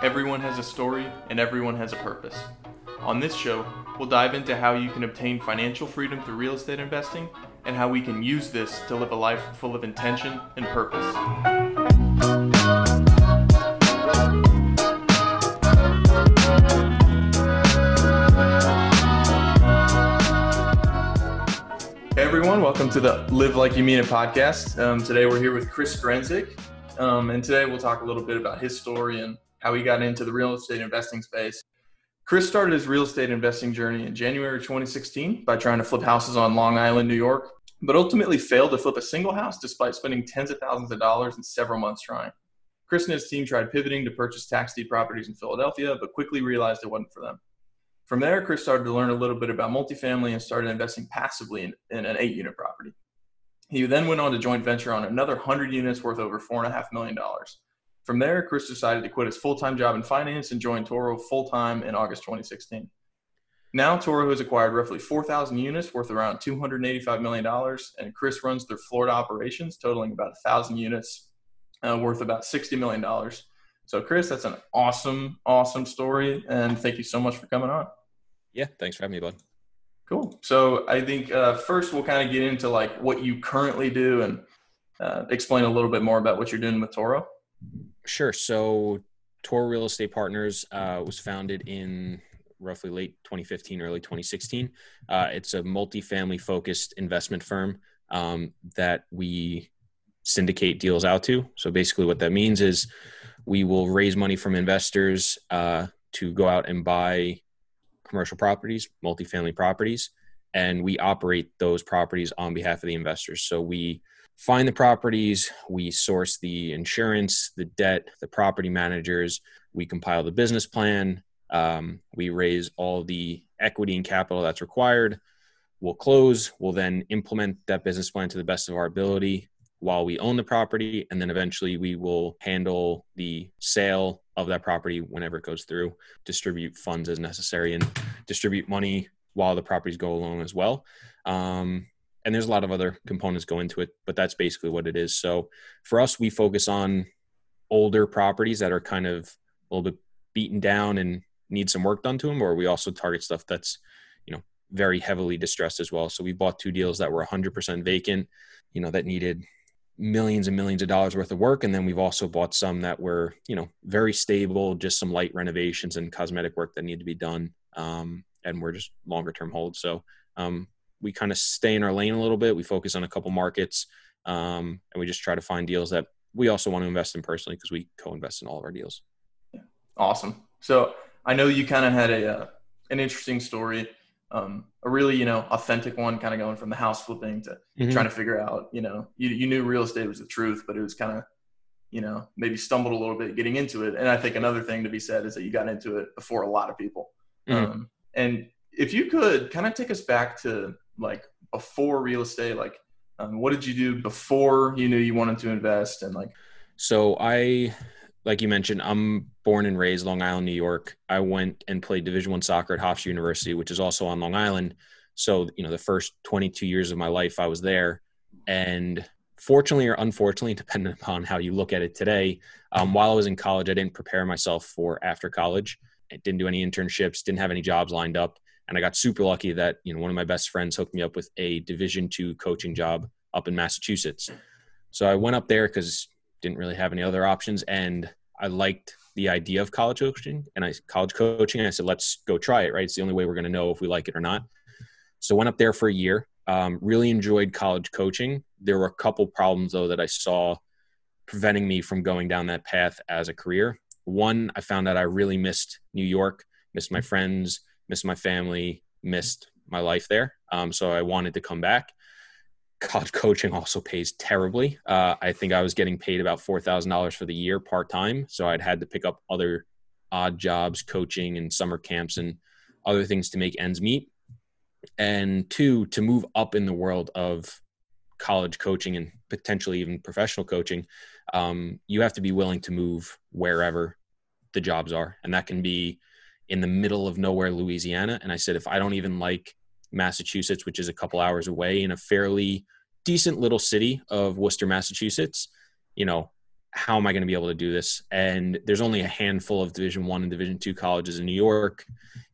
Everyone has a story and everyone has a purpose. On this show, we'll dive into how you can obtain financial freedom through real estate investing and how we can use this to live a life full of intention and purpose. Everyone, welcome to the Live Like You Mean It podcast. Um, today we're here with Chris Grenzig, um, and today we'll talk a little bit about his story and how he got into the real estate investing space. Chris started his real estate investing journey in January 2016 by trying to flip houses on Long Island, New York, but ultimately failed to flip a single house despite spending tens of thousands of dollars and several months trying. Chris and his team tried pivoting to purchase tax deed properties in Philadelphia, but quickly realized it wasn't for them. From there, Chris started to learn a little bit about multifamily and started investing passively in, in an eight unit property. He then went on to joint venture on another 100 units worth over $4.5 million. From there, Chris decided to quit his full time job in finance and join Toro full time in August 2016. Now, Toro has acquired roughly 4,000 units worth around $285 million, and Chris runs their Florida operations, totaling about 1,000 units uh, worth about $60 million. So, Chris, that's an awesome, awesome story, and thank you so much for coming on. Yeah, thanks for having me, bud. Cool. So, I think uh, first we'll kind of get into like what you currently do and uh, explain a little bit more about what you're doing with Toro. Sure. So, Toro Real Estate Partners uh, was founded in roughly late 2015, early 2016. Uh, it's a multifamily focused investment firm um, that we syndicate deals out to. So, basically, what that means is we will raise money from investors uh, to go out and buy commercial properties, multifamily properties, and we operate those properties on behalf of the investors. So, we find the properties, we source the insurance, the debt, the property managers, we compile the business plan, um, we raise all the equity and capital that's required. We'll close, we'll then implement that business plan to the best of our ability while we own the property. And then eventually we will handle the sale of that property whenever it goes through, distribute funds as necessary, and distribute money while the properties go along as well. Um, and there's a lot of other components go into it but that's basically what it is. So for us we focus on older properties that are kind of a little bit beaten down and need some work done to them or we also target stuff that's you know very heavily distressed as well. So we bought two deals that were 100% vacant you know that needed millions and millions of dollars worth of work. And then we've also bought some that were you know very stable just some light renovations and cosmetic work that need to be done um, and we're just longer term holds. So um, we kind of stay in our lane a little bit. We focus on a couple markets, um, and we just try to find deals that we also want to invest in personally because we co-invest in all of our deals. Awesome. So I know you kind of had a uh, an interesting story, um, a really you know authentic one, kind of going from the house flipping to mm-hmm. trying to figure out you know you you knew real estate was the truth, but it was kind of you know maybe stumbled a little bit getting into it. And I think another thing to be said is that you got into it before a lot of people. Mm-hmm. Um, and if you could kind of take us back to like before real estate like um, what did you do before you knew you wanted to invest and like? So i like you mentioned i'm born and raised long island new york. I went and played division one soccer at hofstra university which is also on long island. So you know the first 22 years of my life i was there. And fortunately or unfortunately depending upon how you look at it today um, while i was in college i didn't prepare myself for after college. I didn't do any internships didn't have any jobs lined up and I got super lucky that you know one of my best friends hooked me up with a Division two coaching job up in Massachusetts. So I went up there because didn't really have any other options, and I liked the idea of college coaching and I college coaching. I said, let's go try it. Right, it's the only way we're going to know if we like it or not. So went up there for a year. Um, really enjoyed college coaching. There were a couple problems though that I saw preventing me from going down that path as a career. One, I found that I really missed New York, missed my friends, missed my family, missed my life there. Um, so I wanted to come back. College coaching also pays terribly. Uh, I think I was getting paid about four thousand dollars for the year part time, so I'd had to pick up other odd jobs, coaching and summer camps and other things to make ends meet. And two, to move up in the world of college coaching and potentially even professional coaching, um, you have to be willing to move wherever the jobs are, and that can be in the middle of nowhere, Louisiana. And I said, if I don't even like Massachusetts, which is a couple hours away in a fairly decent little city of Worcester, Massachusetts, you know, how am I going to be able to do this? And there's only a handful of Division One and Division Two colleges in New York.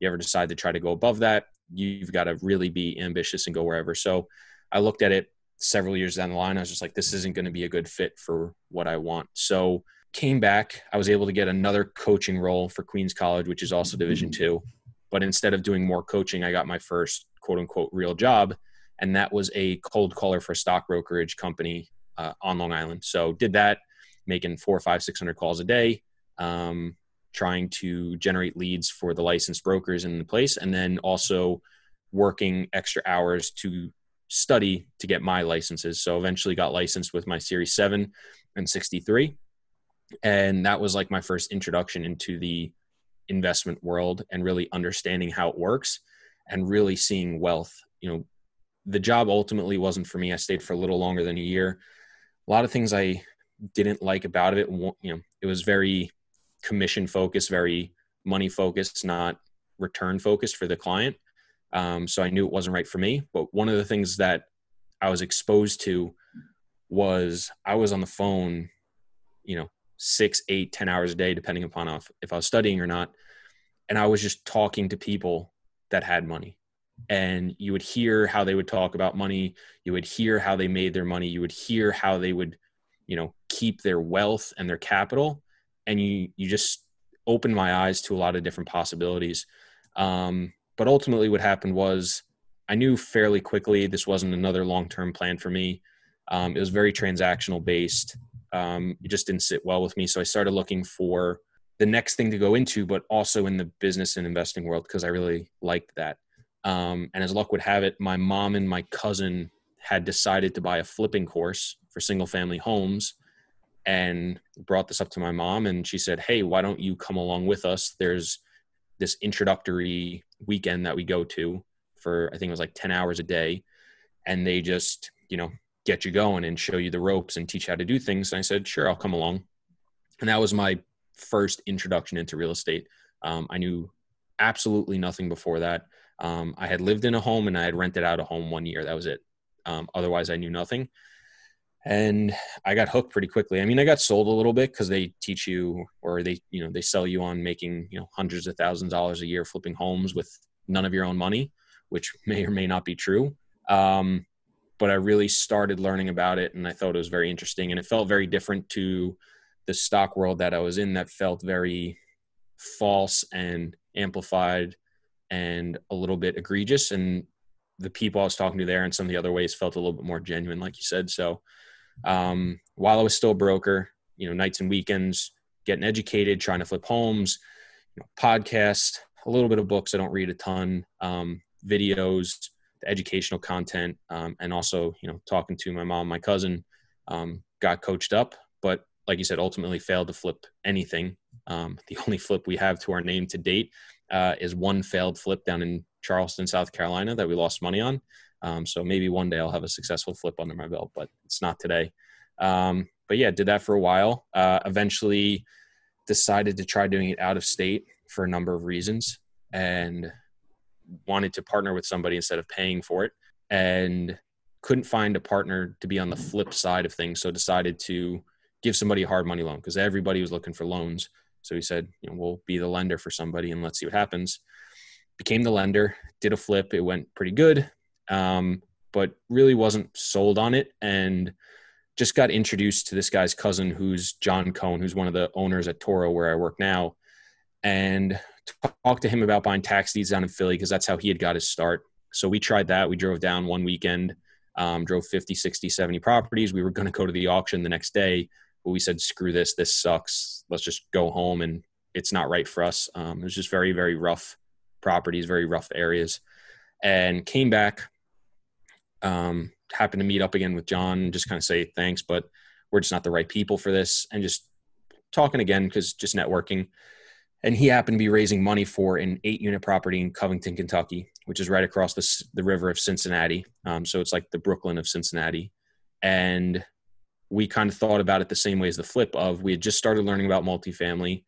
You ever decide to try to go above that, you've got to really be ambitious and go wherever. So I looked at it several years down the line. I was just like, this isn't going to be a good fit for what I want. So came back. I was able to get another coaching role for Queens College, which is also Division Two. But instead of doing more coaching, I got my first quote unquote real job, and that was a cold caller for a stock brokerage company uh, on Long Island. So did that, making four, five, six hundred calls a day, um, trying to generate leads for the licensed brokers in the place, and then also working extra hours to study to get my licenses. So eventually got licensed with my Series 7 and 63. And that was like my first introduction into the investment world and really understanding how it works and really seeing wealth. You know, the job ultimately wasn't for me. I stayed for a little longer than a year. A lot of things I didn't like about it. You know, it was very commission focused, very money focused, not return focused for the client. Um, so I knew it wasn't right for me. But one of the things that I was exposed to was I was on the phone, you know, six, eight, ten hours a day, depending upon if, if I was studying or not. And I was just talking to people that had money. And you would hear how they would talk about money. You would hear how they made their money. You would hear how they would, you know, keep their wealth and their capital. And you you just opened my eyes to a lot of different possibilities. Um, but ultimately, what happened was I knew fairly quickly this wasn't another long term plan for me. Um, it was very transactional based. Um, it just didn't sit well with me. So I started looking for the next thing to go into, but also in the business and investing world because I really liked that. Um, and as luck would have it, my mom and my cousin had decided to buy a flipping course for single family homes and brought this up to my mom. And she said, Hey, why don't you come along with us? There's this introductory weekend that we go to for I think it was like 10 hours a day and they just, you know, get you going and show you the ropes and teach how to do things. And I said, sure, I'll come along. And that was my first introduction into real estate. Um, I knew absolutely nothing before that. Um, I had lived in a home and I had rented out a home one year. That was it. Um, otherwise, I knew nothing. And I got hooked pretty quickly. I mean, I got sold a little bit because they teach you or they, you know, they sell you on making, you know, hundreds of thousands of dollars a year flipping homes with none of your own money, which may or may not be true. Um, but I really started learning about it and I thought it was very interesting and it felt very different to the stock world that I was in that felt very false and amplified and a little bit egregious and the people I was talking to there and some of the other ways felt a little bit more genuine like you said. So um, while I was still a broker you know nights and weekends getting educated trying to flip homes you know, podcast a little bit of books I don't read a ton um, videos educational content, um, and also you know talking to my mom, my cousin, um, got coached up, but like you said, ultimately failed to flip anything. Um, the only flip we have to our name to date uh, is one failed flip down in Charleston, South Carolina, that we lost money on. Um, so maybe one day I'll have a successful flip under my belt, but it's not today. Um, but yeah, did that for a while. Uh, eventually, decided to try doing it out of state for a number of reasons, and wanted to partner with somebody instead of paying for it and couldn't find a partner to be on the flip side of things. So decided to give somebody a hard money loan because everybody was looking for loans. So he said you know we'll be the lender for somebody and let's see what happens. Became the lender did a flip it went pretty good um, but really wasn't sold on it and just got introduced to this guy's cousin who's john cohn who's one of the owners at toro where i work now. And talked to him about buying tax deeds down in Philly because that's how he had got his start. So we tried that. We drove down one weekend, um, drove 50, 60, 70 properties. We were going to go to the auction the next day, but we said, screw this. This sucks. Let's just go home. And it's not right for us. Um, it was just very, very rough properties, very rough areas. And came back, um, happened to meet up again with John and just kind of say thanks, but we're just not the right people for this. And just talking again because just networking and he happened to be raising money for an eight unit property in Covington, Kentucky, which is right across the, the river of Cincinnati. Um, so it's like the Brooklyn of Cincinnati. And we kind of thought about it the same way as the flip of we had just started learning about multifamily.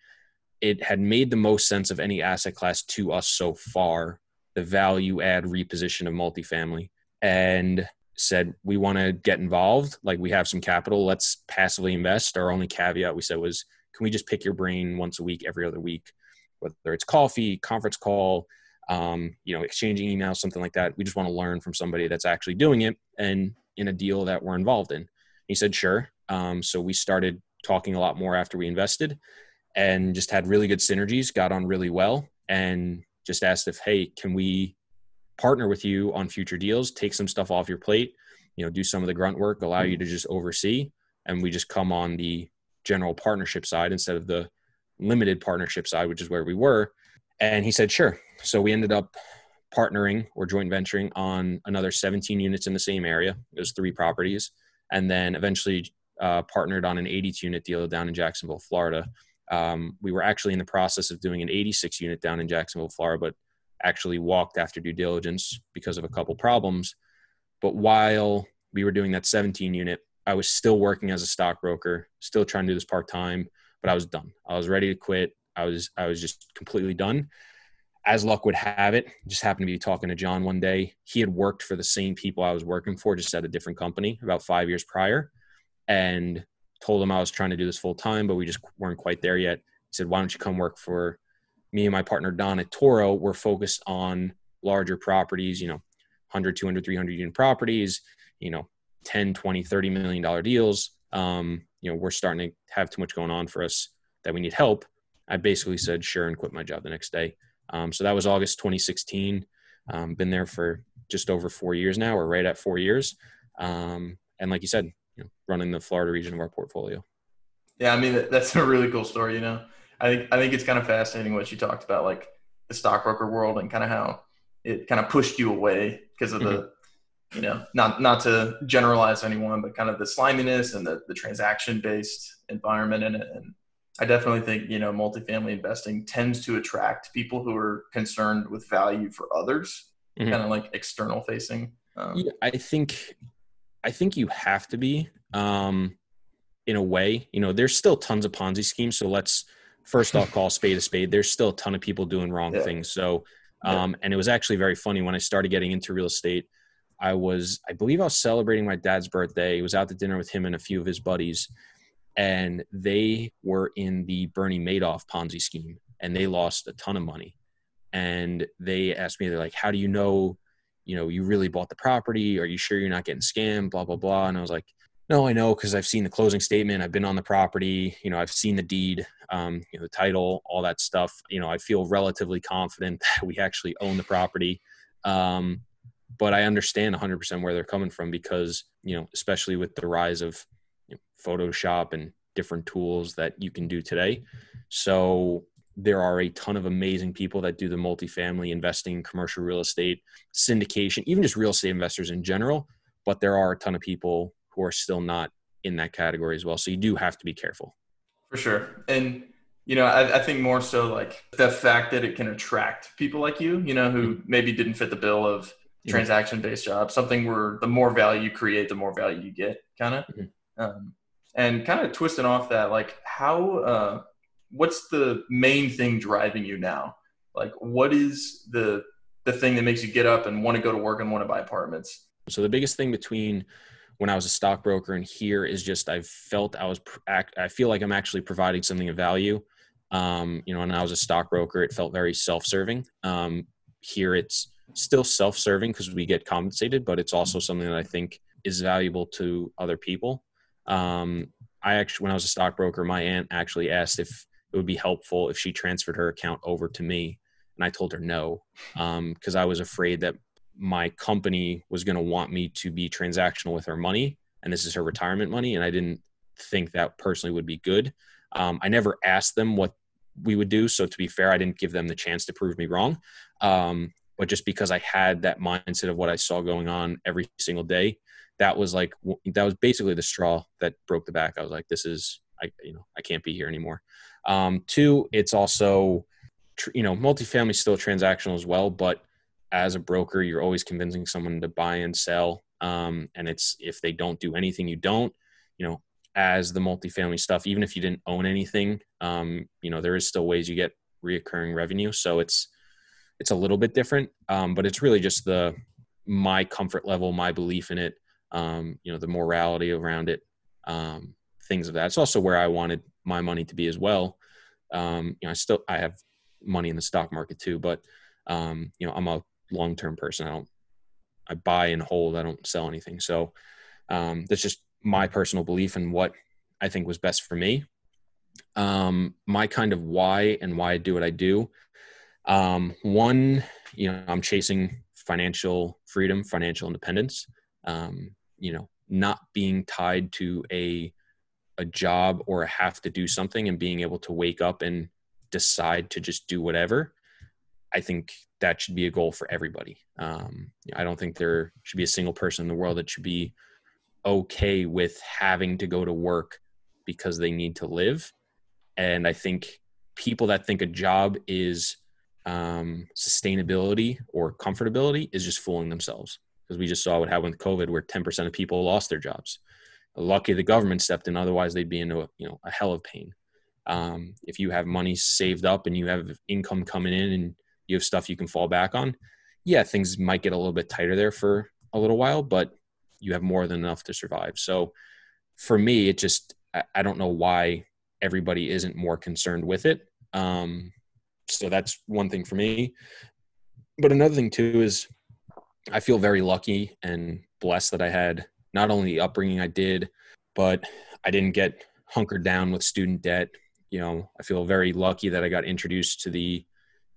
It had made the most sense of any asset class to us so far, the value add reposition of multifamily. And said we want to get involved like we have some capital let's passively invest our only caveat we said was can we just pick your brain once a week every other week? Whether it's coffee conference call um, you know exchanging emails something like that. We just want to learn from somebody that's actually doing it and in a deal that we're involved in. He said sure. Um, so we started talking a lot more after we invested and just had really good synergies got on really well and just asked if hey can we partner with you on future deals, take some stuff off your plate, you know, do some of the grunt work, allow you to just oversee, and we just come on the general partnership side instead of the limited partnership side, which is where we were. And he said, sure. So we ended up partnering or joint venturing on another 17 units in the same area. It was three properties. And then eventually uh, partnered on an 82 unit deal down in Jacksonville, Florida. Um, we were actually in the process of doing an 86 unit down in Jacksonville, Florida, but actually walked after due diligence because of a couple problems. But while we were doing that 17 unit, I was still working as a stockbroker, still trying to do this part time, but I was done. I was ready to quit. I was I was just completely done. As luck would have it, just happened to be talking to John one day. He had worked for the same people I was working for, just at a different company about five years prior, and told him I was trying to do this full time, but we just weren't quite there yet. He said, "Why don't you come work for me and my partner Don at Toro? We're focused on larger properties, you know, 100, 200, 300 unit properties, you know, 10, 20, 30 million dollar deals. Um, you know, we're starting to have too much going on for us that we need help. I basically said sure and quit my job the next day. Um, so that was August 2016. Um, been there for just over four years now, or right at four years. Um, and like you said, you know, running the Florida region of our portfolio. Yeah, I mean that's a really cool story. You know, I think I think it's kind of fascinating what you talked about, like the stockbroker world and kind of how it kind of pushed you away because of mm-hmm. You know not not to generalize anyone but kind of the sliminess and the, the transaction based environment in it and i definitely think you know multifamily investing tends to attract people who are concerned with value for others mm-hmm. kind of like external facing um, yeah, i think i think you have to be um in a way you know there's still tons of ponzi schemes so let's first off call spade a spade there's still a ton of people doing wrong yeah. things so um, yeah. and it was actually very funny when i started getting into real estate i was i believe i was celebrating my dad's birthday was out to dinner with him and a few of his buddies and they were in the bernie madoff ponzi scheme and they lost a ton of money and they asked me they're like how do you know you know you really bought the property are you sure you're not getting scammed blah blah blah and i was like no, I know because I've seen the closing statement. I've been on the property. You know, I've seen the deed, um, you know, the title, all that stuff. You know, I feel relatively confident that we actually own the property. Um, but I understand 100% where they're coming from because, you know, especially with the rise of you know, Photoshop and different tools that you can do today. So there are a ton of amazing people that do the multifamily investing, commercial real estate, syndication, even just real estate investors in general. But there are a ton of people who are still not in that category as well. So you do have to be careful. For sure. And, you know, I, I think more so like the fact that it can attract people like you, you know, who mm-hmm. maybe didn't fit the bill of mm-hmm. transaction based job, something where the more value you create, the more value you get, kind of. Mm-hmm. Um, and kind of twisting off that, like, how, uh, what's the main thing driving you now? Like, what is the, the thing that makes you get up and want to go to work and want to buy apartments? So the biggest thing between when I was a stockbroker and here is just I've felt I was I feel like I'm actually providing something of value. Um, you know, when I was a stockbroker, it felt very self-serving. Um, here, it's still self-serving because we get compensated, but it's also something that I think is valuable to other people. Um, I actually, when I was a stockbroker, my aunt actually asked if it would be helpful if she transferred her account over to me, and I told her no because um, I was afraid that my company was going to want me to be transactional with her money and this is her retirement money and i didn't think that personally would be good um, i never asked them what we would do so to be fair i didn't give them the chance to prove me wrong um, but just because i had that mindset of what i saw going on every single day that was like that was basically the straw that broke the back i was like this is i you know i can't be here anymore um, two it's also you know multifamily still transactional as well but as a broker, you're always convincing someone to buy and sell. Um, and it's if they don't do anything, you don't. You know, as the multifamily stuff, even if you didn't own anything, um, you know, there is still ways you get reoccurring revenue. So it's it's a little bit different, um, but it's really just the my comfort level, my belief in it. um, you know, the morality around it, um, things of that. It's also where I wanted my money to be as well. Um, you know, I still I have money in the stock market too, but um, you know, I'm a long term person. I don't I buy and hold. I don't sell anything. So um, that's just my personal belief and what I think was best for me. My kind of why and why I do what I do. Um, one, you know, I'm chasing financial freedom, financial independence. Um, you know, not being tied to a a job or a have to do something and being able to wake up and decide to just do whatever. I think that should be a goal for everybody. Um, I don't think there should be a single person in the world that should be okay with having to go to work because they need to live. And I think people that think a job is um, sustainability or comfortability is just fooling themselves because we just saw what happened with COVID, where 10% of people lost their jobs. Lucky the government stepped in; otherwise, they'd be in a you know a hell of pain. Um, if you have money saved up and you have income coming in and you have stuff you can fall back on, yeah, things might get a little bit tighter there for a little while, but you have more than enough to survive. So, for me, it just I don't know why everybody isn't more concerned with it. Um, so that's one thing for me. But another thing too is I feel very lucky and blessed that I had not only the upbringing I did, but I didn't get hunkered down with student debt. You know, I feel very lucky that I got introduced to the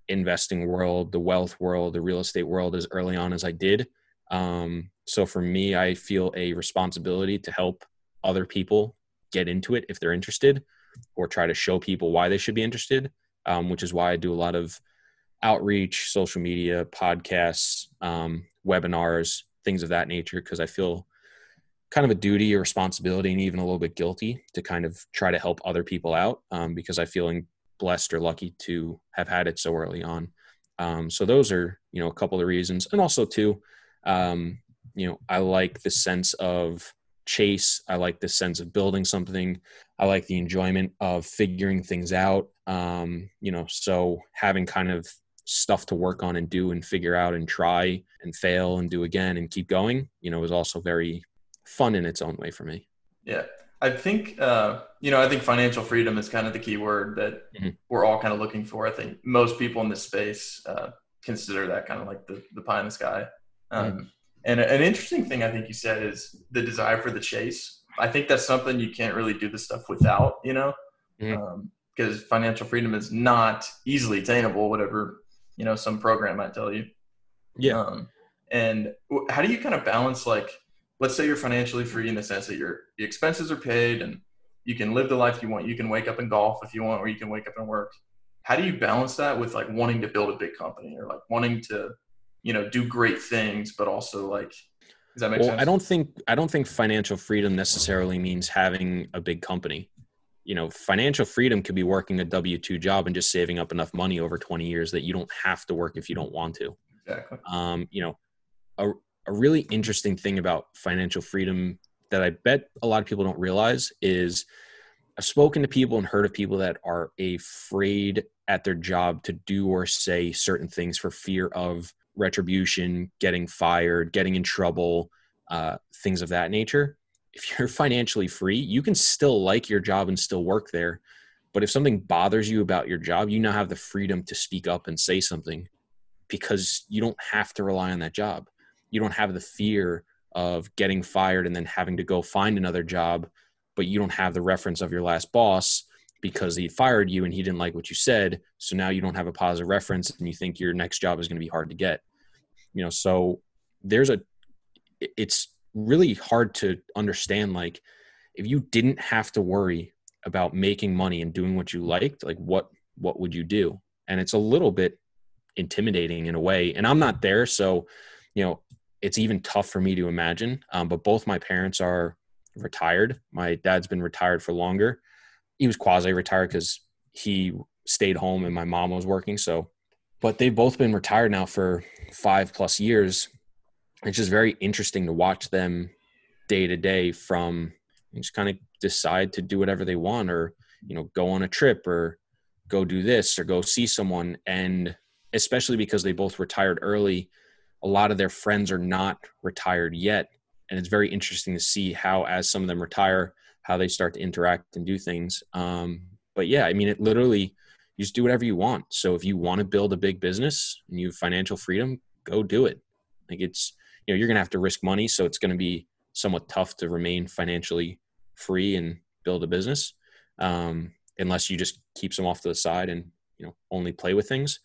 investing world, the wealth world, the real estate world as early on as I did. Um, so for me, I feel a responsibility to help other people get into it if they're interested or try to show people why they should be interested um, which is why I do a lot of outreach, social media, podcasts, um, webinars, things of that nature, because I feel kind of a duty or responsibility and even a little bit guilty to kind of try to help other people out um, because I feel blessed or lucky to have had it so early on. Um, so those are, you know, a couple of reasons. And also too, um, you know, I like the sense of chase. I like the sense of building something. I like the enjoyment of figuring things out. Um, you know, so having kind of stuff to work on and do and figure out and try and fail and do again and keep going, you know, is also very fun in its own way for me. Yeah. I think, uh, you know, I think financial freedom is kind of the key word that mm-hmm. we're all kind of looking for. I think most people in this space uh, consider that kind of like the, the pie in the sky. Um, mm-hmm. And an interesting thing I think you said is the desire for the chase. I think that's something you can't really do this stuff without, you know, because mm-hmm. um, financial freedom is not easily attainable, whatever, you know, some program might tell you. Yeah. Um, and how do you kind of balance, like, let's say you're financially free in the sense that your the expenses are paid and you can live the life you want. You can wake up and golf if you want, or you can wake up and work. How do you balance that with like wanting to build a big company or like wanting to you know do great things but also like does that make well, sense? I don't think i don't think financial freedom necessarily means having a big company. You know financial freedom could be working a w2 job and just saving up enough money over 20 years that you don't have to work if you don't want to. Exactly. Um, you know a, a really interesting thing about financial freedom that i bet a lot of people don't realize is i've spoken to people and heard of people that are afraid at their job to do or say certain things for fear of retribution, getting fired, getting in trouble, uh, things of that nature. If you're financially free, you can still like your job and still work there. But if something bothers you about your job, you now have the freedom to speak up and say something because you don't have to rely on that job. You don't have the fear of getting fired and then having to go find another job, but you don't have the reference of your last boss because he fired you and he didn't like what you said. So now you don't have a positive reference and you think your next job is going to be hard to get you know so there's a it's really hard to understand like if you didn't have to worry about making money and doing what you liked like what what would you do? And it's a little bit intimidating in a way and i'm not there so you know it's even tough for me to imagine um, but both my parents are retired. My dad's been retired for longer. He was quasi retired because he stayed home and my mom was working so but they've both been retired now for five plus years. It's just very interesting to watch them day to day from just kind of decide to do whatever they want or, you know, go on a trip or go do this or go see someone. And especially because they both retired early, a lot of their friends are not retired yet. and it's very interesting to see how as some of them retire how they start to interact and do things um, but yeah i mean it literally you just do whatever you want. So if you want to build a big business and you have financial freedom go do it. Like it's you know you're going to have to risk money so it's going to be somewhat tough to remain financially free and build a business um, unless you just keep some off to the side and you know only play with things.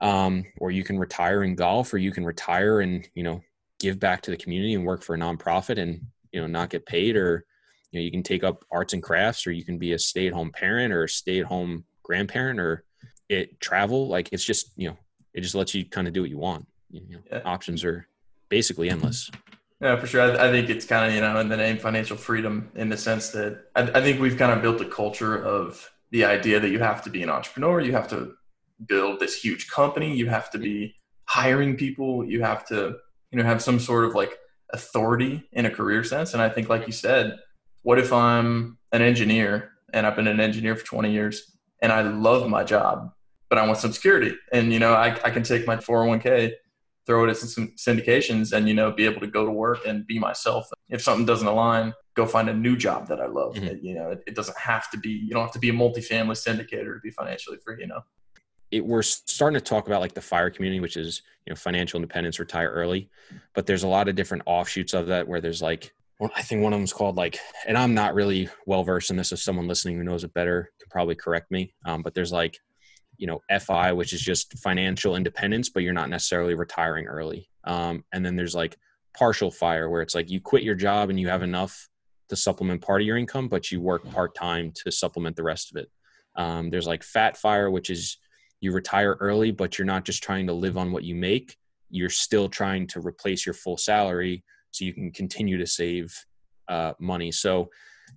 Um, or you can retire in golf or you can retire and you know give back to the community and work for a nonprofit and you know not get paid. Or you know you can take up arts and crafts or you can be a stay-at-home parent or a stay-at-home grandparent or it travel like it's just you know it just lets you kind of do what you want you know. Yeah. options are basically endless. Yeah for sure. I, I think it's kind of you know in the name financial freedom in the sense that I, I think we've kind of built a culture of the idea that you have to be an entrepreneur you have to build this huge company you have to be hiring people you have to you know have some sort of like authority in a career sense. And i think like you said what if i'm an engineer and i've been an engineer for 20 years and i love my job but i want some security and you know i, I can take my 401k throw it at some syndications and you know be able to go to work and be myself if something doesn't align go find a new job that i love mm-hmm. it, you know it, it doesn't have to be you don't have to be a multifamily syndicator to be financially free you know it, we're starting to talk about like the fire community, which is you know financial independence, retire early, but there's a lot of different offshoots of that where there's like I think one of them's called like, and I'm not really well versed in this. If someone listening who knows it better can probably correct me. Um, but there's like, you know, FI, which is just financial independence, but you're not necessarily retiring early. Um, and then there's like partial fire, where it's like you quit your job and you have enough to supplement part of your income, but you work part time to supplement the rest of it. Um, there's like fat fire, which is you retire early, but you're not just trying to live on what you make. You're still trying to replace your full salary so you can continue to save uh, money. So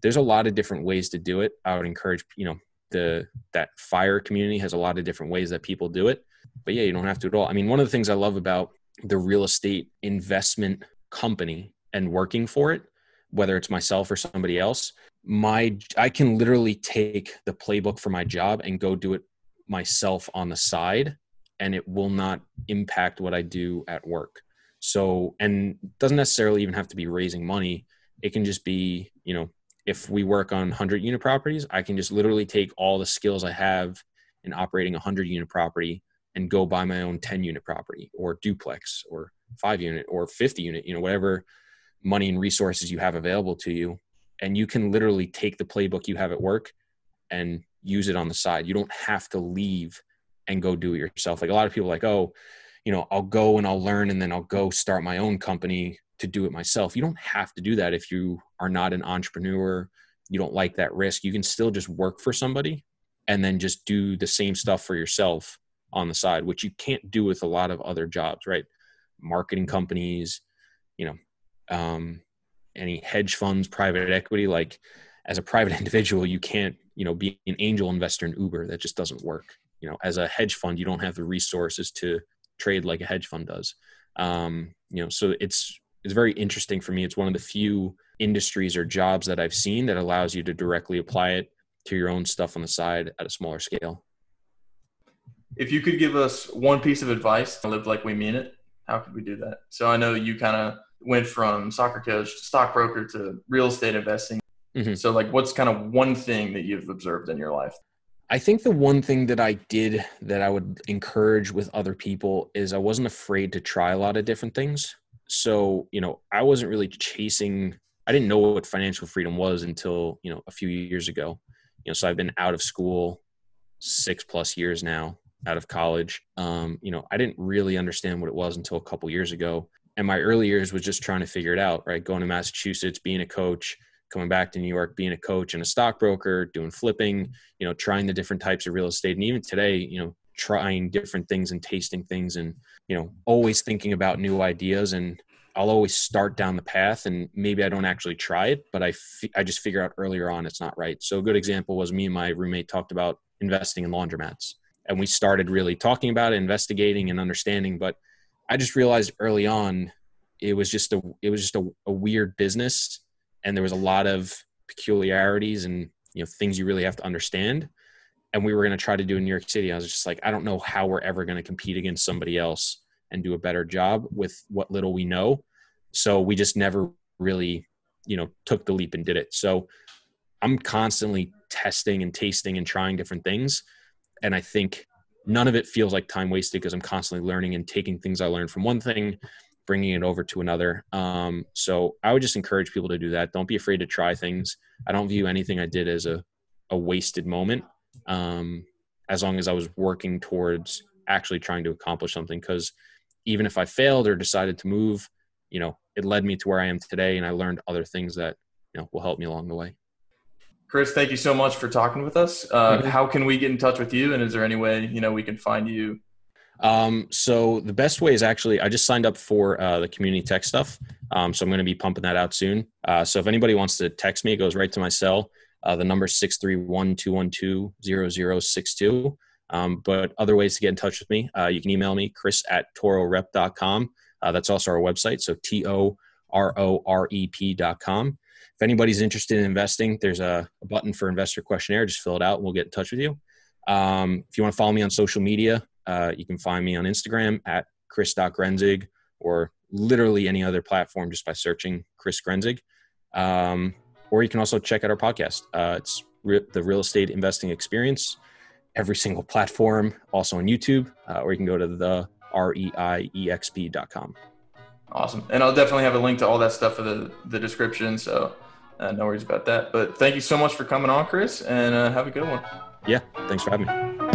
there's a lot of different ways to do it. I would encourage, you know, the that fire community has a lot of different ways that people do it. But yeah, you don't have to at all. I mean, one of the things I love about the real estate investment company and working for it, whether it's myself or somebody else, my I can literally take the playbook for my job and go do it myself on the side and it will not impact what I do at work. So, and doesn't necessarily even have to be raising money. It can just be, you know, if we work on 100 unit properties, I can just literally take all the skills I have in operating a 100 unit property and go buy my own 10 unit property or duplex or 5 unit or 50 unit, you know, whatever money and resources you have available to you. And you can literally take the playbook you have at work and use it on the side. You don't have to leave and go do it yourself. Like a lot of people like, oh, you know, I'll go and I'll learn and then I'll go start my own company to do it myself. You don't have to do that if you are not an entrepreneur, you don't like that risk. You can still just work for somebody and then just do the same stuff for yourself on the side, which you can't do with a lot of other jobs, right? Marketing companies, you know, um, any hedge funds, private equity, like as a private individual, you can't you know be an angel investor in uber that just doesn't work you know as a hedge fund you don't have the resources to trade like a hedge fund does um, you know so it's it's very interesting for me it's one of the few industries or jobs that i've seen that allows you to directly apply it to your own stuff on the side at a smaller scale if you could give us one piece of advice to live like we mean it how could we do that so i know you kind of went from soccer coach to stockbroker to real estate investing Mm-hmm. So, like, what's kind of one thing that you've observed in your life? I think the one thing that I did that I would encourage with other people is I wasn't afraid to try a lot of different things. So, you know, I wasn't really chasing, I didn't know what financial freedom was until, you know, a few years ago. You know, so I've been out of school six plus years now, out of college. Um, you know, I didn't really understand what it was until a couple years ago. And my early years was just trying to figure it out, right? Going to Massachusetts, being a coach, coming back to New York, being a coach and a stockbroker, doing flipping, you know, trying the different types of real estate. And even today, you know, trying different things and tasting things and, you know, always thinking about new ideas. And I'll always start down the path and maybe I don't actually try it, but I, f- I just figure out earlier on it's not right. So a good example was me and my roommate talked about investing in laundromats. And we started really talking about it, investigating and understanding. But I just realized early on it was just a it was just a, a weird business and there was a lot of peculiarities and you know things you really have to understand and we were going to try to do in new york city i was just like i don't know how we're ever going to compete against somebody else and do a better job with what little we know so we just never really, you know, took the leap and did it. So I'm constantly testing and tasting and trying different things. And I think none of it feels like time wasted because I'm constantly learning and taking things I learned from one thing, bringing it over to another. Um, so I would just encourage people to do that. Don't be afraid to try things. I don't view anything I did as a, a wasted moment. Um, as long as I was working towards actually trying to accomplish something. Because even if I failed or decided to move, you know, it led me to where I am today, and I learned other things that you know will help me along the way. Chris, thank you so much for talking with us. Uh, mm-hmm. How can we get in touch with you, and is there any way you know we can find you? Um, so the best way is actually I just signed up for uh, the community tech stuff, um, so I'm going to be pumping that out soon. Uh, so if anybody wants to text me, it goes right to my cell. Uh, the number is 631-212-0062. Um, but other ways to get in touch with me, uh, you can email me, chris at tororep.com. Uh, that's also our website. So T O R O R E P.com. If anybody's interested in investing, there's a, a, button for investor questionnaire. Just fill it out and we'll get in touch with you. Um, if you want to follow me on social media, uh, you can find me on Instagram at chris.grenzig or literally any other platform just by searching Chris Grenzig. Um, or you can also check out our podcast. Uh, it's re- the Real Estate Investing Experience, every single platform, also on YouTube, uh, or you can go to the reiexp.com. Awesome. And I'll definitely have a link to all that stuff for the, the description. So uh, no worries about that. But thank you so much for coming on, Chris, and uh, have a good one. Yeah. Thanks for having me.